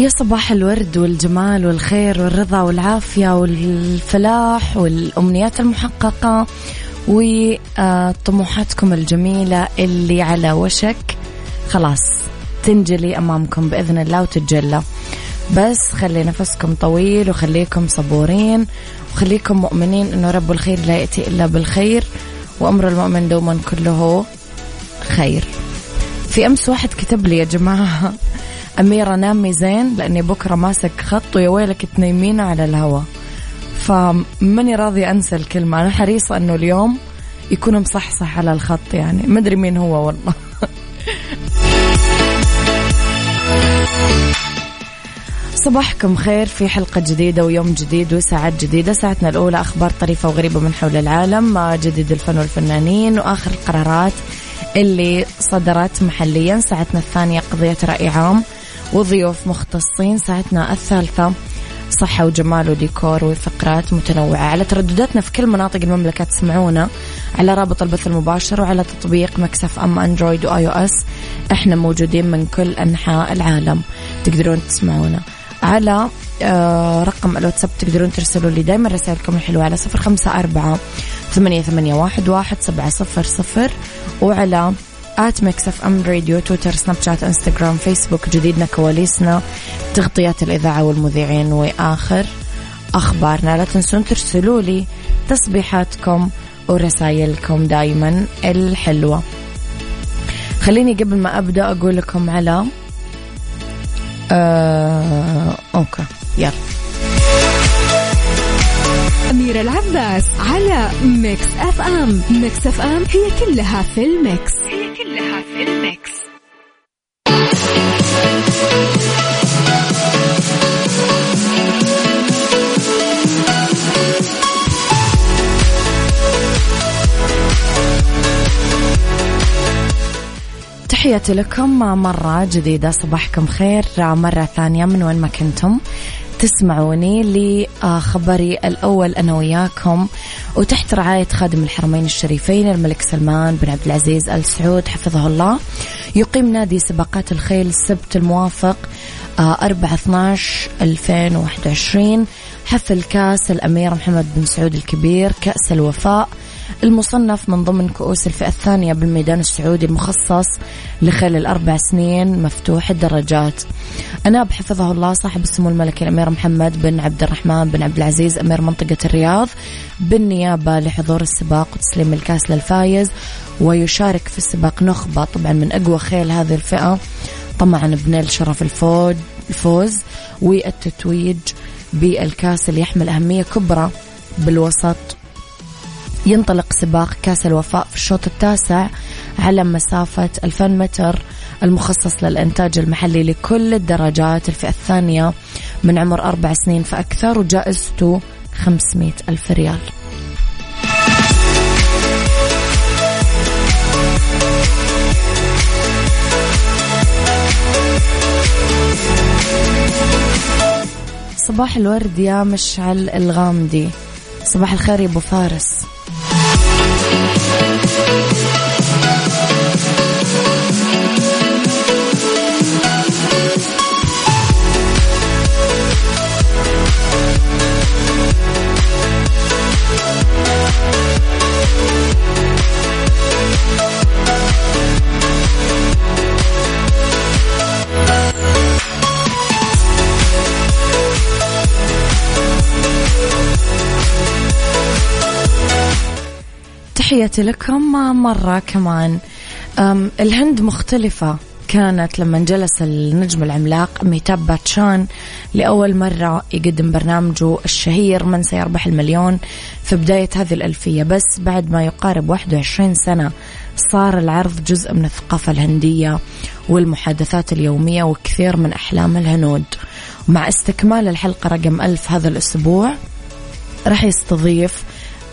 يا صباح الورد والجمال والخير والرضا والعافية والفلاح والأمنيات المحققة وطموحاتكم الجميلة اللي على وشك. خلاص تنجلي أمامكم بإذن الله وتتجلى. بس خلي نفسكم طويل وخليكم صبورين وخليكم مؤمنين أنه رب الخير لا يأتي إلا بالخير وأمر المؤمن دوما كله خير. في أمس واحد كتب لي يا جماعة أميرة نامي زين لأني بكرة ماسك خط ويا ويلك تنيمين على الهوا فماني راضية أنسى الكلمة. أنا حريصة أنه اليوم يكون مصحصح على الخط يعني. ما أدري مين هو والله. صباحكم خير. في حلقة جديدة ويوم جديد وساعات جديدة. ساعتنا الأولى أخبار طريفة وغريبة من حول العالم جديد الفن والفنانين وآخر القرارات اللي صدرت محليا. ساعتنا الثانية قضية رأي عام. وضيوف مختصين ساعتنا الثالثة. صحة وجمال وديكور وفقرات متنوعة. على تردداتنا في كل مناطق المملكة تسمعونا على رابط البث المباشر وعلى تطبيق Mix FM أندرويد و iOS. إحنا موجودين من كل أنحاء العالم. تقدرون تسمعونا على آه، رقم الواتساب تقدرون ترسلوا لي دائما رسائلكم الحلوة على صفر خمسة أربعة ثمانية, ثمانية واحد, واحد سبعة صفر صفر. وعلى at Mix FM Radio تويتر سناب شات انستغرام فيسبوك جديدنا كواليسنا تغطيات الإذاعة والمذيعين وآخر أخبارنا. لا تنسون ترسلوا لي تصبيحاتكم ورسائلكم دايما الحلوة. خليني قبل ما أبدأ أقول لكم على آه... أوكي يلا. أميرة العباس على Mix FM Mix FM هي كلها في ال Mix. هي كلها في ال Mix. تحياتي لكم مرة جديدة صباحكم خير مرة ثانية من وين ما كنتم. تسمعوني لخبري الأول أنا وياكم وتحت رعاية خادم الحرمين الشريفين الملك سلمان بن عبد العزيز آل سعود حفظه الله. يقيم نادي سباقات الخيل السبت الموافق 4 12 2021 حفل كأس الأمير محمد بن سعود الكبير كأس الوفاء. المصنف من ضمن كؤوس الفئة الثانية بالميدان السعودي المخصص لخيل الأربع سنين مفتوح الدرجات. أناب حفظه الله صاحب السمو الملكي الأمير محمد بن عبد الرحمن بن عبد العزيز أمير منطقة الرياض بالنيابة لحضور السباق وتسليم الكاس للفايز ويشارك في السباق نخبة طبعا من أقوى خيل هذه الفئة. طمعا بنيل شرف الفوز الفوز والتتويج بالكاس اللي يحمل أهمية كبرى بالوسط. ينطلق سباق كأس الوفاء في الشوط التاسع على مسافة 2000 متر المخصص للإنتاج المحلي لكل الدرجات. الفئة الثانية من عمر أربع سنين فأكثر وجائزته 500 ألف ريال. صباح الورد يا مشعل الغامدي. صباح الخير يا أبو فارس. تحياتي لكم مرة كمان. الهند مختلفة. كانت لما جلس النجم العملاق ميتاب باتشان لأول مرة يقدم برنامجه الشهير من سيربح المليون في بداية هذه الألفية. بس بعد ما يقارب 21 سنة صار العرض جزء من الثقافة الهندية والمحادثات اليومية وكثير من أحلام الهنود. مع استكمال الحلقة رقم ألف هذا الأسبوع راح يستضيف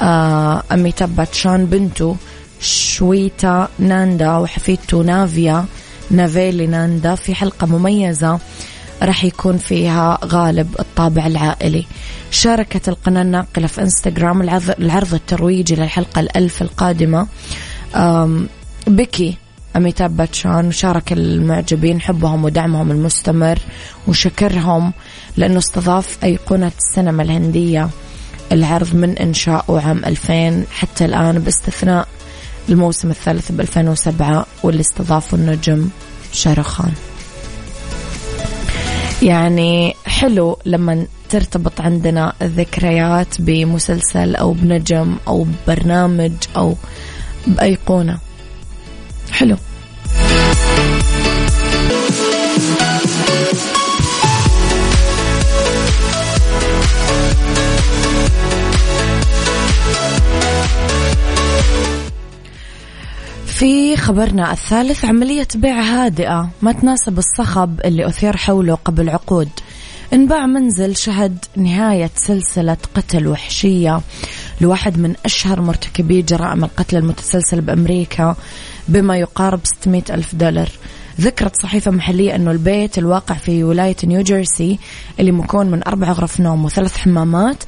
آه أميتاب باتشان بنته شويتا ناندا وحفيدته نافيا. نافيلي ناندا في حلقة مميزة راح يكون فيها غالب الطابع العائلي. شاركت القناة الناقلة في إنستغرام العرض الترويجي للحلقة الألف القادمة. بكي أميتاب باتشان وشارك المعجبين حبهم ودعمهم المستمر وشكرهم لأنه استضاف أيقونة السينما الهندية. العرض من إنشاؤه عام 2000 حتى الآن باستثناء الموسم الثالث ب 2007 واللي استضافوا النجم شاروخان يعني حلو لما ترتبط عندنا الذكريات بمسلسل أو بنجم أو ببرنامج أو بأيقونة. حلو. في خبرنا الثالث عملية بيع هادئة ما تناسب الصخب اللي أثير حوله قبل عقود. انباع منزل شهد نهاية سلسلة قتل وحشية لواحد من أشهر مرتكبي جرائم القتل المتسلسل بأمريكا بما يقارب 600 ألف دولار. ذكرت صحيفة محلية أنه البيت الواقع في ولاية نيوجيرسي اللي مكون من أربع غرف نوم وثلاث حمامات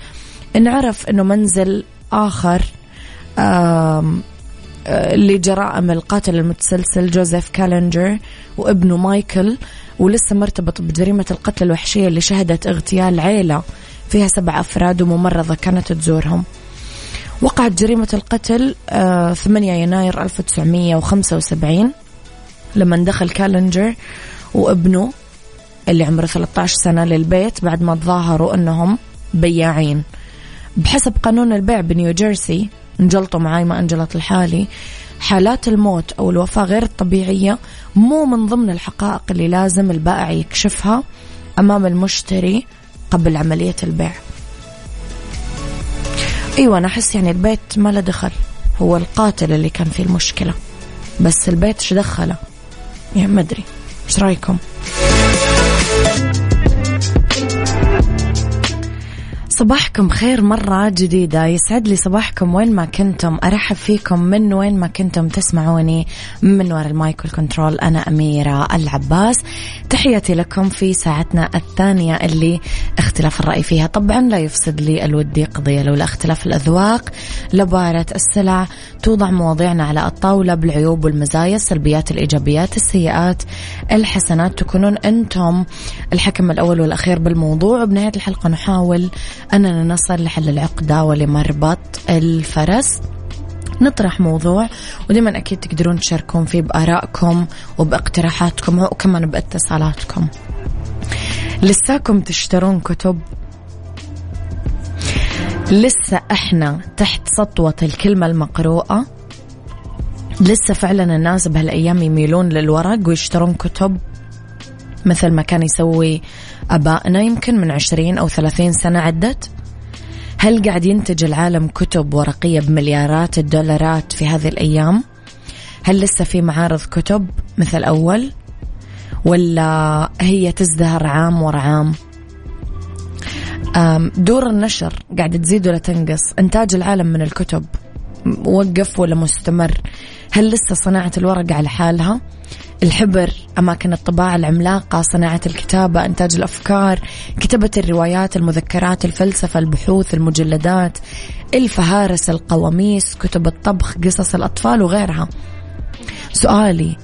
انعرف أنه منزل آخر لجرائم القاتل المتسلسل جوزيف كالنجر وابنه مايكل ولسه مرتبط بجريمة القتل الوحشية اللي شهدت اغتيال عيلة فيها سبع أفراد وممرضة كانت تزورهم. وقعت جريمة القتل 8 آه، يناير 1975 لما دخل كالنجر وابنه اللي عمره 13 سنة للبيت بعد ما تظاهروا أنهم بياعين. بحسب قانون البيع بنيوجيرسي انجلطوا معاي ما انجلط الحالي حالات الموت أو الوفاة غير الطبيعية مو من ضمن الحقائق اللي لازم البائع يكشفها أمام المشتري قبل عملية البيع. أيوة أنا أحس يعني البيت ما له دخل. هو القاتل اللي كان فيه المشكلة. بس البيت شو دخله؟ يعني ما أدري. إيش رأيكم؟ صباحكم خير مرة جديدة. يسعد لي صباحكم وين ما كنتم. أرحب فيكم من وين ما كنتم تسمعوني من وراء ال mic وال control. أنا أميرة العباس. تحياتي لكم في ساعتنا الثانية اللي اختلاف الرأي فيها. طبعا لا يفسد لي الودي قضية لولا اختلاف الأذواق. لبارة السلع توضع مواضيعنا على الطاولة بالعيوب والمزايا السلبيات الإيجابيات السيئات الحسنات. تكونون أنتم الحكم الأول والأخير بالموضوع. وبنهاية الحلقة نحاول أننا نصل لحل العقدة ولمربط الفرس. نطرح موضوع ودائما أكيد تقدرون تشاركون فيه بآرائكم وباقتراحاتكم وكمان باتصالاتكم. لساكم تشترون كتب. لسه إحنا تحت سطوة الكلمة المقروءة. لسه فعلا الناس بهالأيام يميلون للورق ويشترون كتب. مثل ما كان يسوي أبائنا يمكن من عشرين أو ثلاثين سنة عدت هل قاعد ينتج العالم كتب ورقية بمليارات الدولارات في هذه الأيام؟ هل لسه في معارض كتب مثل أول؟ ولا هي تزدهر عام ورا عام؟ دور النشر قاعدة تزيد ولا تنقص؟ إنتاج العالم من الكتب وقف ولا مستمر؟ هل لسه صناعة الورق على حالها؟ الحبر أماكن الطباعة العملاقة صناعة الكتابة إنتاج الأفكار كتابة الروايات المذكرات الفلسفة البحوث المجلدات الفهارس القواميس كتب الطبخ قصص الأطفال وغيرها. سؤالي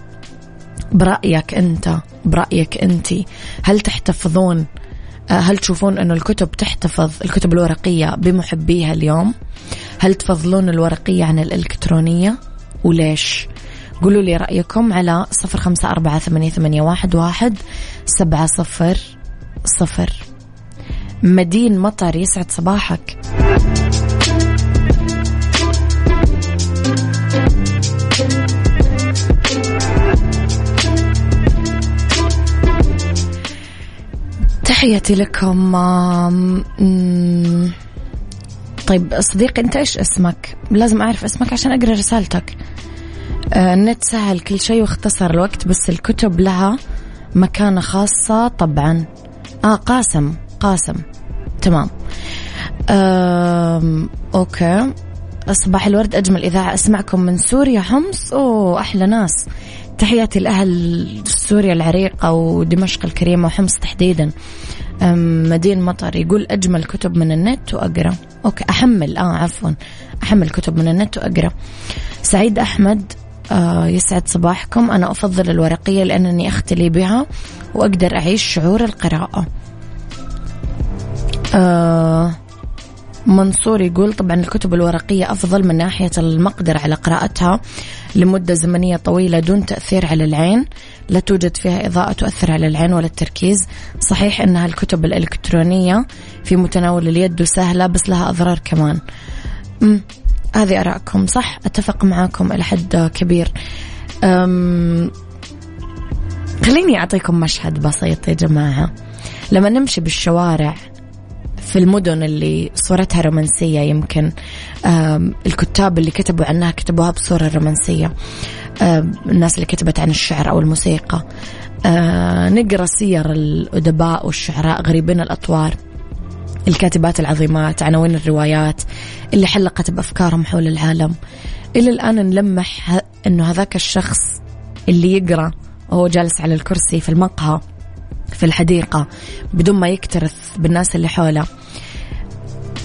برأيك أنت برأيك أنت هل تحتفظون هل تشوفون أنه الكتب تحتفظ الكتب الورقية بمحبيها اليوم؟ هل تفضلون الورقية عن الإلكترونية؟ وليش؟ قولوا لي رأيكم على صفر خمسة أربعة ثمانية, ثمانية واحد, واحد سبعة صفر صفر. مدين مطر يسعد صباحك. تحياتي لكم طيب صديقي انت إيش اسمك؟ لازم أعرف اسمك عشان أقرأ رسالتك. النت سهل كل شيء واختصر الوقت بس الكتب لها مكانة خاصة طبعا. آه قاسم قاسم. تمام. أوكي. صباح الورد أجمل. اذاعه أسمعكم من سوريا حمص. أوه أحلى ناس. تحياتي لأهل سوريا العريقة ودمشق الكريمة وحمص تحديدا. مدين مطر يقول أجمل كتب من النت وأقرأ. أوكي أحمل. آه عفوا. أحمل كتب من النت وأقرأ. سعيد أحمد آه يسعد صباحكم. أنا أفضل الورقية لأنني أختلي بها وأقدر أعيش شعور القراءة. آه منصور يقول طبعا الكتب الورقية أفضل من ناحية المقدرة على قراءتها لمدة زمنية طويلة دون تأثير على العين. لا توجد فيها إضاءة تؤثر على العين ولا التركيز. صحيح أنها الكتب الإلكترونية في متناول اليد وسهلة بس لها أضرار كمان. هذه أراءكم صح؟ أتفق معاكم إلى حد كبير. أم خليني أعطيكم مشهد بسيط يا جماعة. لما نمشي بالشوارع في المدن اللي صورتها رومانسية يمكن الكتاب اللي كتبوا عنها كتبوها بصورة رومانسية. الناس اللي كتبت عن الشعر أو الموسيقى. نقرأ سير الأدباء والشعراء غريبين الأطوار. الكاتبات العظيمات عناوين الروايات اللي حلقت بأفكارهم حول العالم. إلى الآن نلمح أنه هذاك الشخص اللي يقرأ وهو جالس على الكرسي في المقهى في الحديقة بدون ما يكترث بالناس اللي حوله.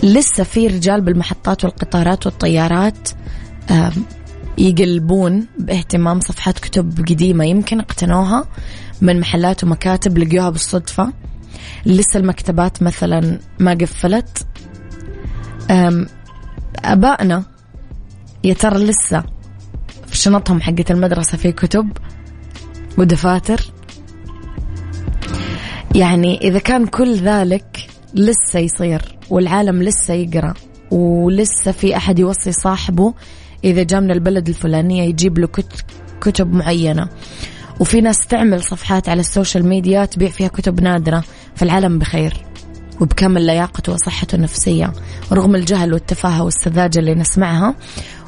لسه في رجال بالمحطات والقطارات والطيارات يقلبون باهتمام صفحات كتب قديمة يمكن اقتنوها من محلات ومكاتب لقيوها بالصدفة. لسه المكتبات مثلا ما قفلت. أبائنا يا ترى لسه في شنطهم حقت المدرسة في كتب ودفاتر؟ يعني إذا كان كل ذلك لسه يصير والعالم لسه يقرأ ولسه في أحد يوصي صاحبه إذا جاء من البلد الفلانية يجيب له كتب معينة. وفي ناس تعمل صفحات على السوشيال ميديا تبيع فيها كتب نادرة. فالعالم بخير وبكامل لياقته وصحته النفسية رغم الجهل والتفاهة والسذاجة اللي نسمعها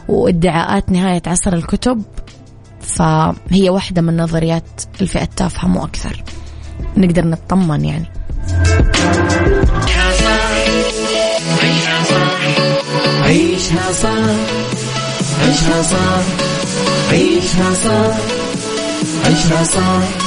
وادعاءات نهاية عصر الكتب فهي واحدة من نظريات الفئة التافهة مو أكثر. نقدر نطمن يعني. عيشها صح عيشها صح عيشها صح عيشها صح عيشها صح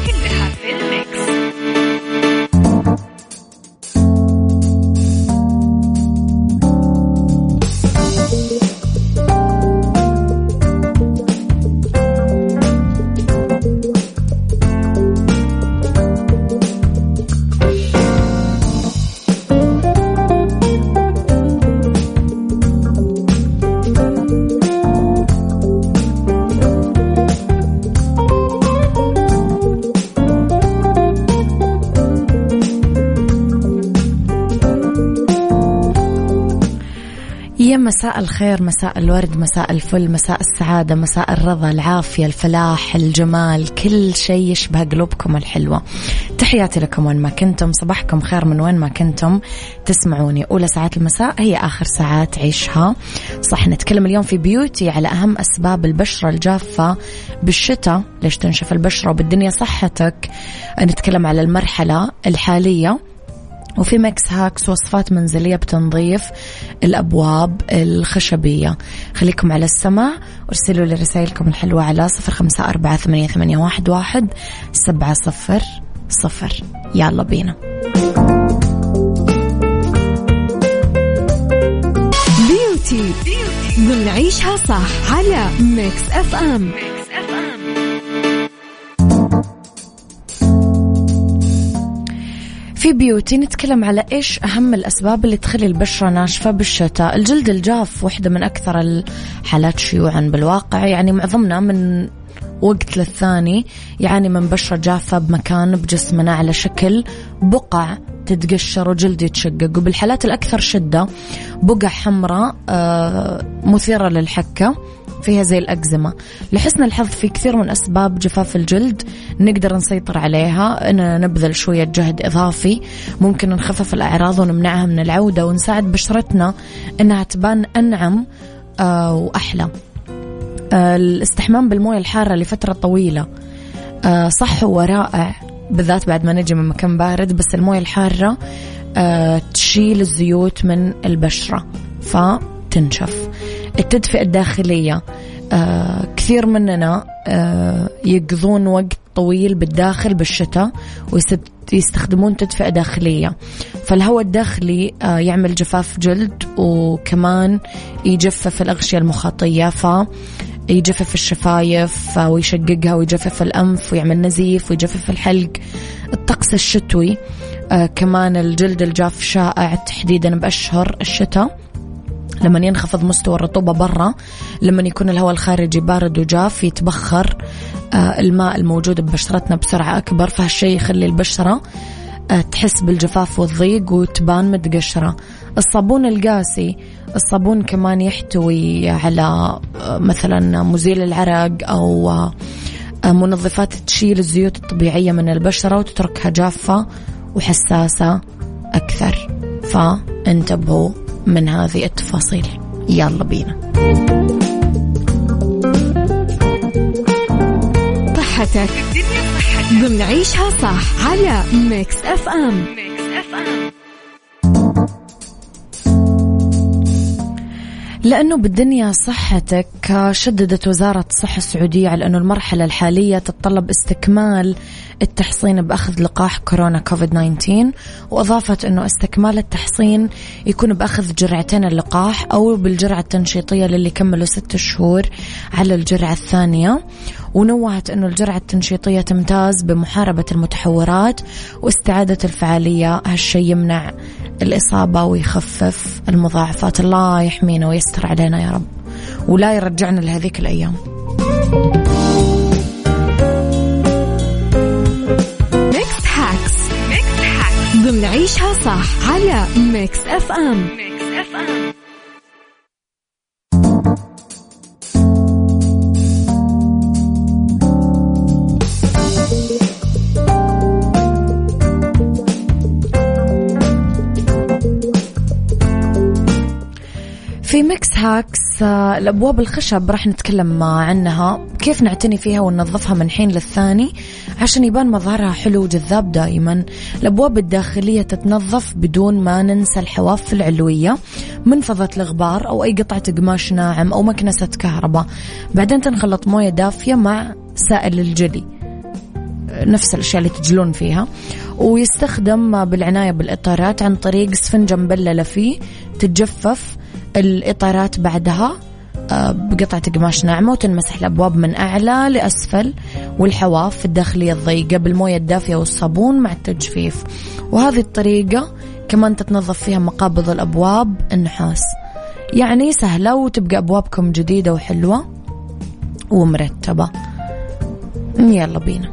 مساء الخير مساء الورد مساء الفل مساء السعادة مساء الرضا العافية الفلاح الجمال كل شيء يشبه قلوبكم الحلوة. تحياتي لكم وين ما كنتم صباحكم خير من وين ما كنتم. تسمعوني أولى ساعات المساء هي آخر ساعات عيشها. صح نتكلم اليوم في بيوتي على أهم أسباب البشرة الجافة بالشتاء. ليش تنشف البشرة وبالدنيا صحتك؟ نتكلم على المرحلة الحالية. وفي Mix Hacks وصفات منزلية بتنظيف الأبواب الخشبية. خليكم على السماع وارسلوا لي رسائلكم الحلوة على صفر خمسة أربعة ثمانية, واحد, سبعة صفر صفر. يلا بينا. beauty, beauty. ضمن عيشها صح على Mix FM. في بيوتي نتكلم على إيش أهم الأسباب اللي تخلي البشرة ناشفة بالشتاء؟ الجلد الجاف واحدة من أكثر الحالات شيوعا بالواقع. يعني معظمنا من وقت للثاني يعاني من بشرة جافة بمكان بجسمنا على شكل بقع تتقشر وجلد يتشقق. وبالحالات الأكثر شدة بقع حمراء آه، مثيرة للحكة. فيها زي الأكزيما لحسن الحظ في كثير من أسباب جفاف الجلد نقدر نسيطر عليها إننا نبذل شوية جهد إضافي ممكن نخفف الأعراض ونمنعها من العودة ونساعد بشرتنا إنها تبان أنعم آه، وأحلى. آه، الاستحمام بالموية الحارة لفترة طويلة آه، صح ورائع بالذات بعد ما نجي من مكان بارد بس الموية الحارة تشيل الزيوت من البشرة فتنشف. التدفئة الداخلية. آه كثير مننا آه يقضون وقت طويل بالداخل بالشتاء ويستخدمون تدفئة داخلية. فالهواء الداخلي آه يعمل جفاف جلد وكمان يجفف الأغشية المخاطية ف يجفف الشفايف ويشققها ويجفف الأنف ويعمل نزيف ويجفف الحلق. الطقس الشتوي آه كمان الجلد الجاف شائع تحديدا بأشهر الشتاء. لما ينخفض مستوى الرطوبة برا لما يكون الهواء الخارجي بارد وجاف يتبخر آه، الماء الموجود ببشرتنا بسرعة أكبر فهالشيء يخلي البشرة آه، تحس بالجفاف والضيق وتبان متقشرة. الصابون القاسي الصابون كمان يحتوي على آه، مثلا مزيل العرق أو منظفات تشيل الزيوت الطبيعية من البشرة وتتركها جافة وحساسة أكثر. فانتبهوا. من هذه التفاصيل. يلا بينا. صحتك. ضمن عيشها صح على Mix FM Mix لأنه بالدنيا صحتك شددت وزارة الصحة السعودية على أنه المرحلة الحالية تتطلب استكمال التحصين بأخذ لقاح كورونا كوفيد 19 وأضافت أنه استكمال التحصين يكون بأخذ جرعتين اللقاح أو بالجرعة التنشيطية للي كملوا ست شهور على الجرعة الثانية. ونوهت أنه الجرعة التنشيطية تمتاز بمحاربة المتحورات واستعادة الفعالية هالشيء يمنع الإصابة ويخفف المضاعفات الله يحمينا ويستر علينا يا رب. ولا يرجعنا لهذيك الأيام. Mix Hacks Mix Hacks ضمن صح على Mix FM Mix FM Mix Hacks آه، الأبواب الخشب راح نتكلم عنها. كيف نعتني فيها وننظفها من حين للثاني؟ عشان يبان مظهرها حلو وجذاب دائما الأبواب الداخلية تتنظف بدون ما ننسى الحواف العلوية. منفضة الغبار أو أي قطعة قماش ناعم أو مكنسة كهرباء. بعدين تنخلط موية دافية مع سائل الجلي. نفس الأشياء اللي تجلون فيها. ويستخدم بالعناية بالإطارات عن طريق سفنجة مبللة فيه. تتجفف. الإطارات بعدها آه، بقطعة قماش ناعمة وتنمسح الأبواب من أعلى لأسفل والحواف الداخلية الضيقة بالموية الدافية والصابون مع التجفيف. وهذه الطريقة كمان تتنظف فيها مقابض الأبواب النحاس. يعني سهلة وتبقى أبوابكم جديدة وحلوة ومرتبة. يلا بينا.